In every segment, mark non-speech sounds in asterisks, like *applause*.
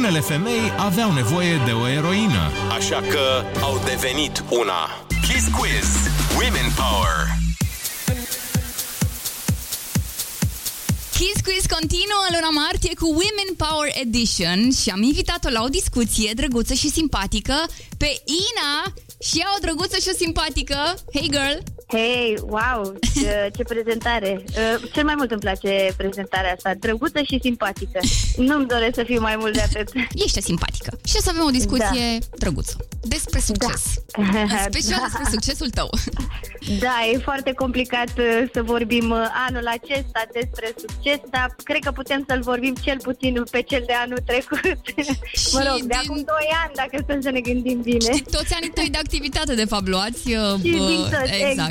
unele femei aveau nevoie de o eroină, așa că au devenit una. Kiss Quiz. Women Power. Kiss Quiz continuă luna martie cu Women Power Edition și am invitat-o la o discuție drăguță și simpatică pe Ina și ea o drăguță și o simpatică. Hey girl! Hei, wow, ce, ce prezentare! Uh, cel mai mult îmi place prezentarea asta, drăguță și simpatică. Nu-mi doresc să fiu mai mult de atât. Ești simpatică. Și o să avem o discuție da. drăguță despre succes. Da. *laughs* În special despre succesul tău. Da, e foarte complicat uh, să vorbim uh, anul acesta despre succes, dar cred că putem să-l vorbim cel puțin pe cel de anul trecut. *laughs* Și mă rog, de din- acum 2 ani, dacă stăm să ne gândim bine. Și toți anii tăi de activitate, de fapt, luați. uh, Și bă, din toți, exact.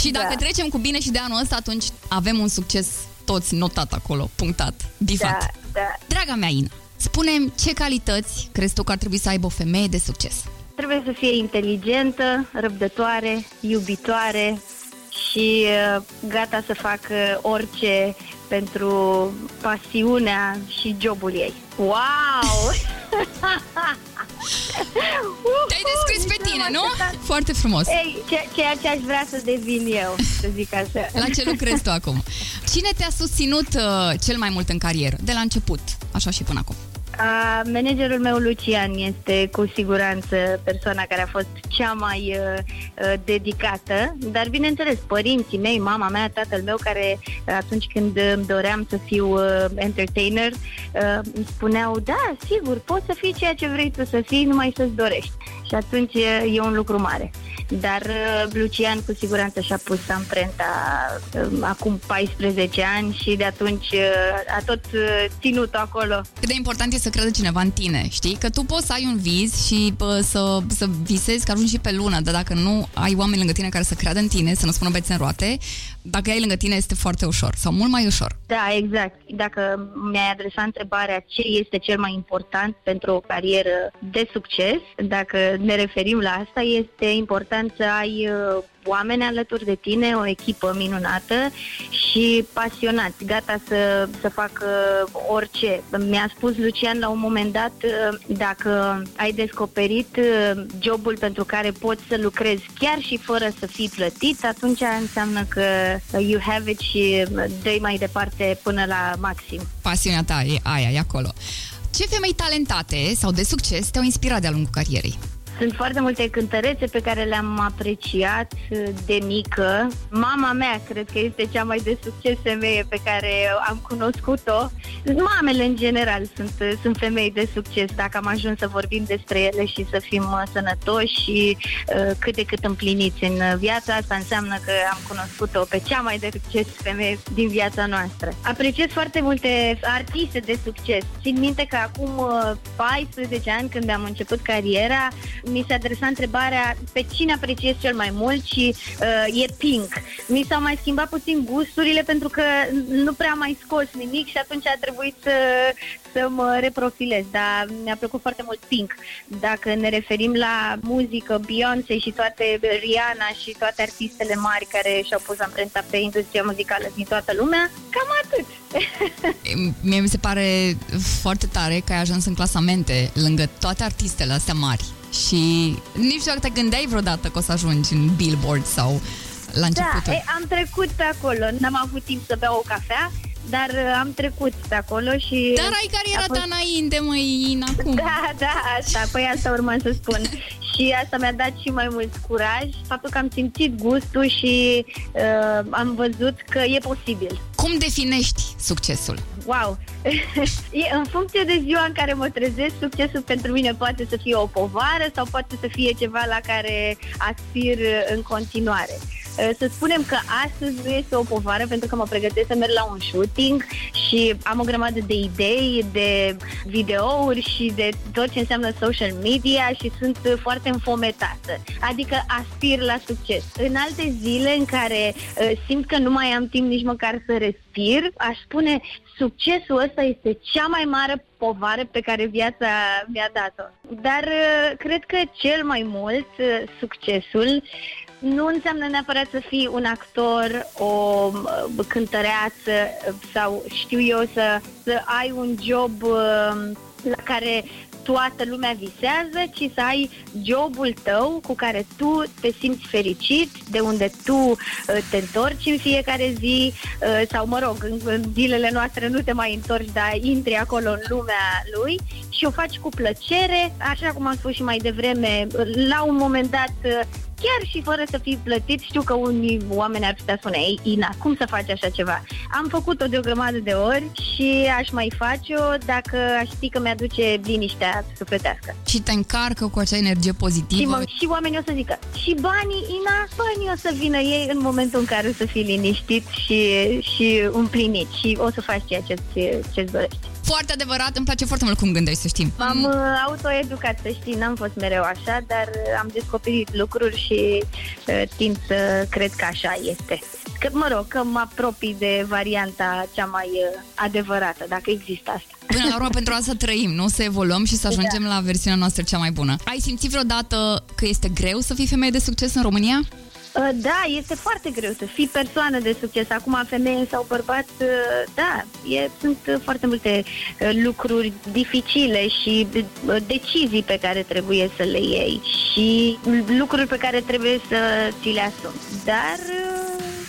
Și dacă Da. trecem cu bine și de anul ăsta, atunci avem un succes toți notat acolo, punctat, bifat. Da, da. Draga mea, Ina, spune ce calități crezi tu că ar trebui să aibă o femeie de succes? Trebuie să fie inteligentă, răbdătoare, iubitoare și uh, gata să facă orice pentru pasiunea și jobul ei. Wow! *laughs* *laughs* Te-ai descris pe Nici tine, n-am nu? așteptat. Foarte frumos. Ei, ce, ceea ce aș vrea să devin eu, să zic așa. La ce lucrezi tu acum? Cine te-a susținut uh, cel mai mult în carieră? De la început, așa și până acum. A, managerul meu, Lucian, este cu siguranță persoana care a fost cea mai uh, uh, dedicată, dar bineînțeles, părinții mei, mama mea, tatăl meu, care uh, atunci când îmi doream să fiu uh, entertainer, uh, îmi spuneau, da, sigur, poți să fii ceea ce vrei tu să fii, numai să-ți dorești. Și atunci uh, e un lucru mare. Dar uh, Lucian cu siguranță și-a pus amprenta uh, acum 14 ani și de atunci uh, a tot uh, ținut acolo. Cât de important e să crede cineva în tine, știi? Că tu poți să ai un vis și bă, să, să visezi că ajungi și pe lună, dar dacă nu ai oameni lângă tine care să creadă în tine, să nu spună bețe în roate, dacă ai lângă tine este foarte ușor sau mult mai ușor. Da, exact. Dacă mi-ai adresat întrebarea ce este cel mai important pentru o carieră de succes, dacă ne referim la asta, este important să ai uh, oameni alături de tine, o echipă minunată și pasionați, gata să, să facă orice. Mi-a spus Lucian la un moment dat, uh, dacă ai descoperit uh, jobul pentru care poți să lucrezi chiar și fără să fii plătit, atunci înseamnă că you have it și dă mai departe până la maxim. Pasiunea ta e aia, e acolo. Ce femei talentate sau de succes te-au inspirat de-a lungul carierei? Sunt foarte multe cântărețe pe care le-am apreciat uh, de mică. Mama mea cred că este cea mai de succes femeie pe care am cunoscut-o. Mamele în general sunt, uh, sunt femei de succes dacă am ajuns să vorbim despre ele și să fim uh, sănătoși și uh, cât de cât împliniți în uh, viața asta înseamnă că am cunoscut-o pe cea mai de succes femeie din viața noastră. Apreciez foarte multe artiste de succes. Țin minte că acum uh, 14 ani când am început cariera, mi se adresa întrebarea pe cine apreciez cel mai mult și uh, e Pink. Mi s-au mai schimbat puțin gusturile pentru că nu prea am mai scos nimic și atunci a trebuit să, să mă reprofilez, dar mi-a plăcut foarte mult Pink. Dacă ne referim la muzică, Beyoncé și toate Rihanna și toate artistele mari care și-au pus amprenta pe industria muzicală din toată lumea, cam atât. *laughs* Mie mi se pare foarte tare că ai ajuns în clasamente lângă toate artistele astea mari și nici nu știu dacă te gândeai vreodată că o să ajungi în Billboard sau la începutul. Da, e, am trecut pe acolo. N-am avut timp să beau o cafea, dar uh, am trecut pe acolo și... Dar ai cariera a fost- ta înainte, măi, Ina, acum. Da, da, asta, păi asta urma să spun. *laughs* și asta mi-a dat și mai mult curaj, faptul că am simțit gustul și uh, am văzut că e posibil. Cum definești succesul? Wow! *laughs* e, în funcție de ziua în care mă trezesc, succesul pentru mine poate să fie o povară sau poate să fie ceva la care aspir în continuare. Uh, Să spunem că astăzi nu este o povară pentru că mă pregătesc să merg la un shooting și am o grămadă de idei, de videouri și de tot ce înseamnă social media și sunt uh, foarte înfometată. Adică aspir la succes. În alte zile în care uh, simt că nu mai am timp nici măcar să respir, aș spune succesul ăsta este cea mai mare povară pe care viața mi-a dat-o. Dar uh, cred că cel mai mult uh, succesul nu înseamnă neapărat să fii un actor, o uh, cântăreață uh, sau știu eu să, să ai un job uh, la care toată lumea visează, ci să ai jobul tău cu care tu te simți fericit, de unde tu uh, te întorci în fiecare zi uh, sau, mă rog, în, în zilele noastre nu te mai întorci, dar intri acolo în lumea lui și o faci cu plăcere, așa cum am spus și mai devreme, la un moment dat uh, chiar și fără să fii plătit, știu că unii oameni ar putea spune, ei, Ina, cum să faci așa ceva? Am făcut-o de o grămadă de ori și aș mai face-o dacă aș ști că mi-aduce liniștea sufletească. Și te încarcă cu acea energie pozitivă. Și, mă, și oamenii o să zică, și banii, Ina, banii o să vină ei în momentul în care o să fii liniștit și, și împlinit și o să faci ceea ce-ți, ce-ți dorești. Foarte adevărat, îmi place foarte mult cum gândești, să știi. M-am uh, autoeducat, să știi, n-am fost mereu așa, dar uh, am descoperit lucruri și uh, tind să cred că așa este. Că, mă rog, că mă apropii de varianta cea mai uh, adevărată, dacă există asta. Până la urmă, *laughs* pentru asta trăim, nu? Să evoluăm și să ajungem da. la versiunea noastră cea mai bună. Ai simțit vreodată că este greu să fii femeie de succes în România? Uh, Da, este foarte greu să fii persoană de succes. Acum, femeie sau bărbat, uh, da, e, sunt uh, foarte multe uh, lucruri dificile și uh, decizii pe care trebuie să le iei și lucruri pe care trebuie să ți le asumi. Dar,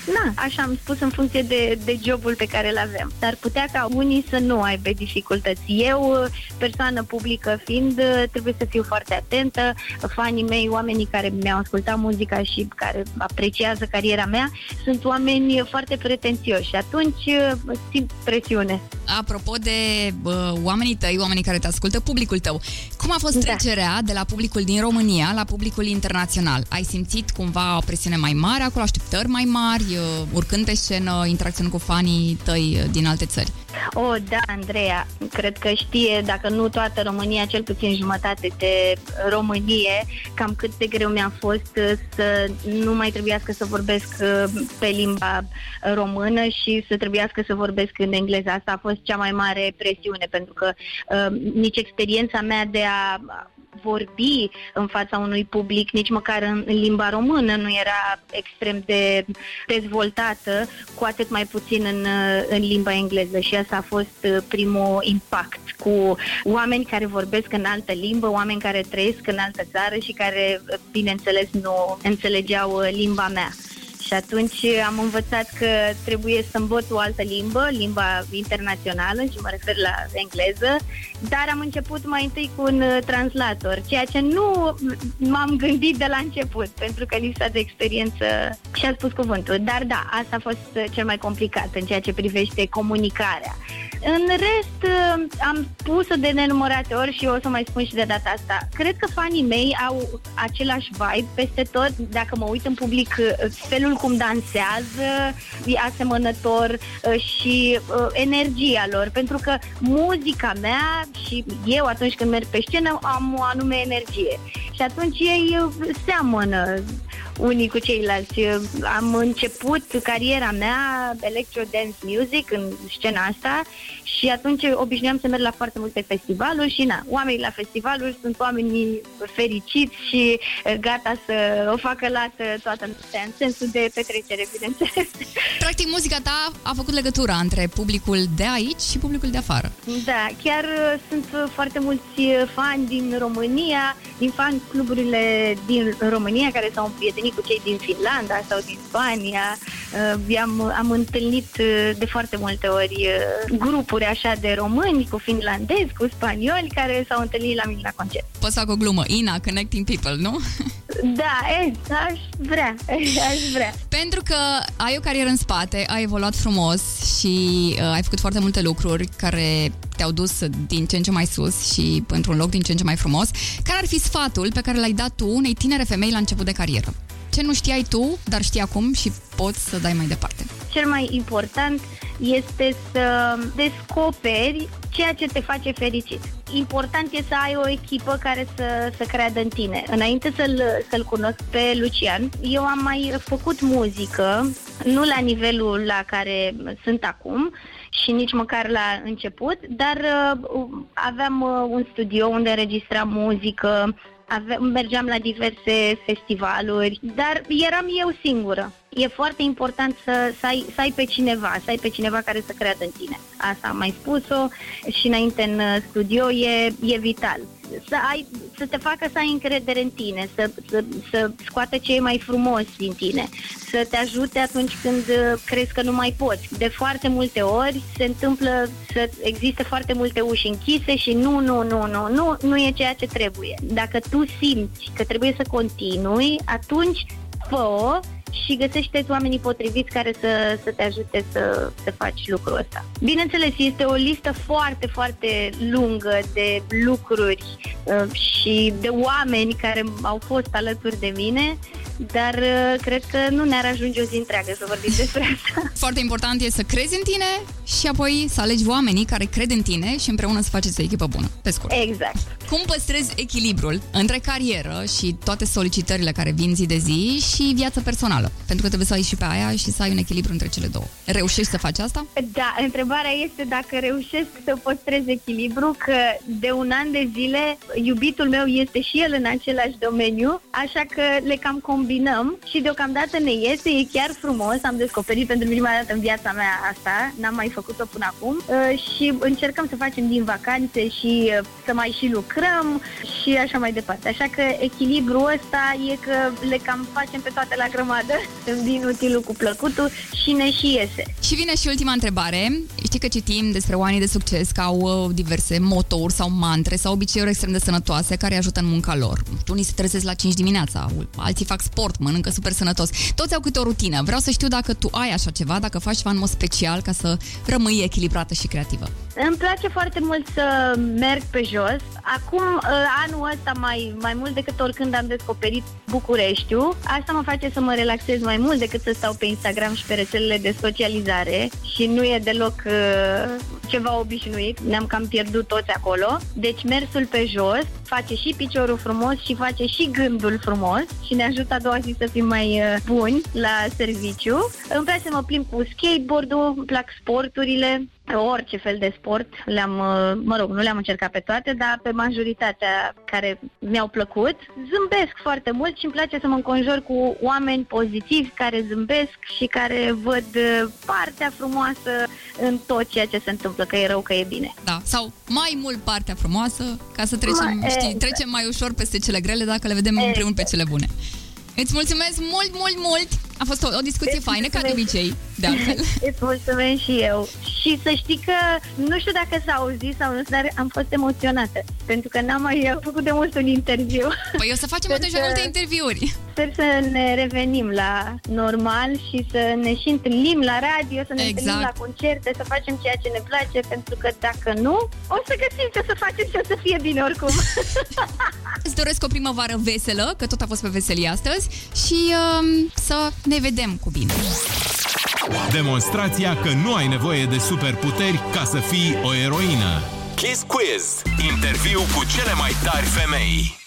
uh, na, așa am spus în funcție de, de jobul pe care îl avem. Dar putea ca unii să nu aibă dificultăți. Eu, uh, persoană publică fiind, uh, trebuie să fiu foarte atentă. Fanii mei, oamenii care mi-au ascultat muzica și care apreciază cariera mea, sunt oameni foarte pretențioși și atunci uh, simt presiune. Apropo de uh, oamenii tăi, oamenii care te ascultă, publicul tău, cum a fost Da. trecerea de la publicul din România la publicul internațional? Ai simțit cumva o presiune mai mare acolo, așteptări mai mari, uh, urcând pe scenă, interacționând cu fanii tăi uh, din alte țări? Oh, da, Andreea, cred că știe, dacă nu toată România, cel puțin jumătate de Românie, cam cât de greu mi-a fost uh, să nu mai trebuiască să vorbesc uh, pe limba română și să trebuiască să vorbesc în engleză. Asta a fost cea mai mare presiune, pentru că uh, nici experiența mea de a vorbi în fața unui public, nici măcar în, în limba română, nu era extrem de dezvoltată, cu atât mai puțin în, uh, în limba engleză și asta a fost uh, primul impact cu oameni care vorbesc în altă limbă, oameni care trăiesc în altă țară și care, uh, bineînțeles, nu înțelegeau uh, limba mea. Și atunci am învățat că trebuie să învăț o altă limbă, limba internațională și mă refer la engleză, dar am început mai întâi cu un uh, translator, ceea ce nu m-am gândit de la început, pentru că lipsa de experiență și-a spus cuvântul. Dar da, asta a fost uh, cel mai complicat în ceea ce privește comunicarea. În rest, uh, am spus-o de nenumărate ori și o să mai spun și de data asta. Cred că fanii mei au același vibe peste tot. Dacă mă uit în public, uh, felul cum dansează e asemănător uh, și uh, energia lor. Pentru că muzica mea și eu atunci când merg pe scenă am o anume energie. Și atunci ei uh, seamănă unii cu ceilalți. Am început cariera mea Electro Dance Music în scena asta și atunci obișnuiam să merg la foarte multe festivaluri și na, oamenii la festivaluri sunt oamenii fericiți și eh, gata să o facă lată toată noaptea, în sensul de petrecere, bineînțeles. *laughs* Practic, muzica ta a făcut legătura între publicul de aici și publicul de afară. Da, chiar uh, sunt uh, foarte mulți uh, fani din România, din fan cluburile din România care s-au împrietenit cu cei din Finlanda sau din Spania. Uh, Am, am întâlnit uh, de foarte multe ori uh, grupuri așa de români cu finlandezi, cu spanioli care s-au întâlnit la mine la concert. Pot să fac o glumă. Ina, connecting people, nu? *laughs* Da, e, aș vrea, *laughs* aș vrea. Pentru că ai o carieră în spate, ai evoluat frumos și uh, ai făcut foarte multe lucruri care te-au dus din ce în ce mai sus și într-un loc din ce în ce mai frumos. Care ar fi sfatul pe care l-ai dat tu unei tinere femei la început de carieră? Ce nu știai tu, dar știi acum și poți să dai mai departe? cel mai important este să descoperi ceea ce te face fericit. Important e să ai o echipă care să, să creadă în tine. Înainte să-l, să-l cunosc pe Lucian, eu am mai făcut muzică, nu la nivelul la care sunt acum și nici măcar la început, dar uh, aveam uh, un studio unde înregistram muzică, ave- mergeam la diverse festivaluri, dar eram eu singură. E foarte important să, să, ai, să ai pe cineva, să ai pe cineva care să creadă în tine. Asta am mai spus-o și înainte în studio e, e vital să, ai, să te facă să ai încredere în tine, să, să, să scoată ce e mai frumos din tine, să te ajute atunci când uh, crezi că nu mai poți. De foarte multe ori se întâmplă să existe foarte multe uși închise și nu, nu, nu, nu, nu, nu e ceea ce trebuie. Dacă tu simți că trebuie să continui, atunci fă și găsește oamenii potriviți care să, să te ajute să, să faci lucrul ăsta. Bineînțeles, este o listă foarte, foarte lungă de lucruri uh, și de oameni care au fost alături de mine dar uh, cred că nu ne-ar ajunge o zi întreagă să vorbim despre *laughs* asta. Foarte important e să crezi în tine și apoi să alegi oamenii care cred în tine și împreună să faceți o echipă bună, pe scurt. Exact. Cum păstrezi echilibrul între carieră și toate solicitările care vin zi de zi și viața personală? Pentru că trebuie să ai și pe aia și să ai un echilibru între cele două. Reușești să faci asta? Da, întrebarea este dacă reușesc să păstrez echilibru, că de un an de zile iubitul meu este și el în același domeniu, așa că le cam combinăm combinăm și deocamdată ne iese, e chiar frumos, am descoperit pentru prima dată în viața mea asta, n-am mai făcut-o până acum uh, și încercăm să facem din vacanțe și uh, să mai și lucrăm și așa mai departe. Așa că echilibrul ăsta e că le cam facem pe toate la grămadă, *laughs* din utilul cu plăcutul și ne și iese. Și vine și ultima întrebare. Știi că citim despre oamenii de succes că au uh, diverse motouri sau mantre sau obiceiuri extrem de sănătoase care ajută în munca lor. Unii se trezesc la 5 dimineața, alții fac sport sport, mănâncă super sănătos. Toți au câte o rutină. Vreau să știu dacă tu ai așa ceva, dacă faci ceva în mod special ca să rămâi echilibrată și creativă. Îmi place foarte mult să merg pe jos. Acum, ă, anul ăsta, mai, mai mult decât oricând am descoperit Bucureștiul, asta mă face să mă relaxez mai mult decât să stau pe Instagram și pe rețelele de socializare și nu e deloc uh, ceva obișnuit. Ne-am cam pierdut toți acolo. Deci mersul pe jos face și piciorul frumos și face și gândul frumos și ne ajută a doua zi să fim mai uh, buni la serviciu. Îmi place să mă plimb cu skateboard-ul, îmi plac sporturile, orice fel de sport, le-am, uh, mă rog, nu le-am încercat pe toate, dar pe majoritatea care mi-au plăcut. Zâmbesc foarte mult și îmi place să mă înconjor cu oameni pozitivi care zâmbesc și care văd uh, partea frumoasă în tot ceea ce se întâmplă, că e rău, că e bine. Da, sau mai mult partea frumoasă, ca să trecem, mai, știi, exact. trecem mai ușor peste cele grele dacă le vedem exact. împreună pe cele bune. Îți mulțumesc mult, mult, mult! A fost o, o discuție Îți faină, ca de obicei, de altfel. *laughs* Îți mulțumesc și eu. Și să știi că, nu știu dacă s-a auzit sau nu, dar am fost emoționată. Pentru că n-am mai făcut de mult un interviu. Păi o să facem atunci mai multe interviuri. Sper să ne revenim la normal și să ne și întâlnim la radio, să ne exact. întâlnim la concerte, să facem ceea ce ne place, pentru că dacă nu, o să găsim ce să facem și o să fie bine oricum. *laughs* Îți doresc o primăvară veselă, că tot a fost pe veselie astăzi și um, să ne vedem cu bine. Demonstrația că nu ai nevoie de superputeri ca să fii o eroină. Kiss Quiz. Interviu cu cele mai tari femei.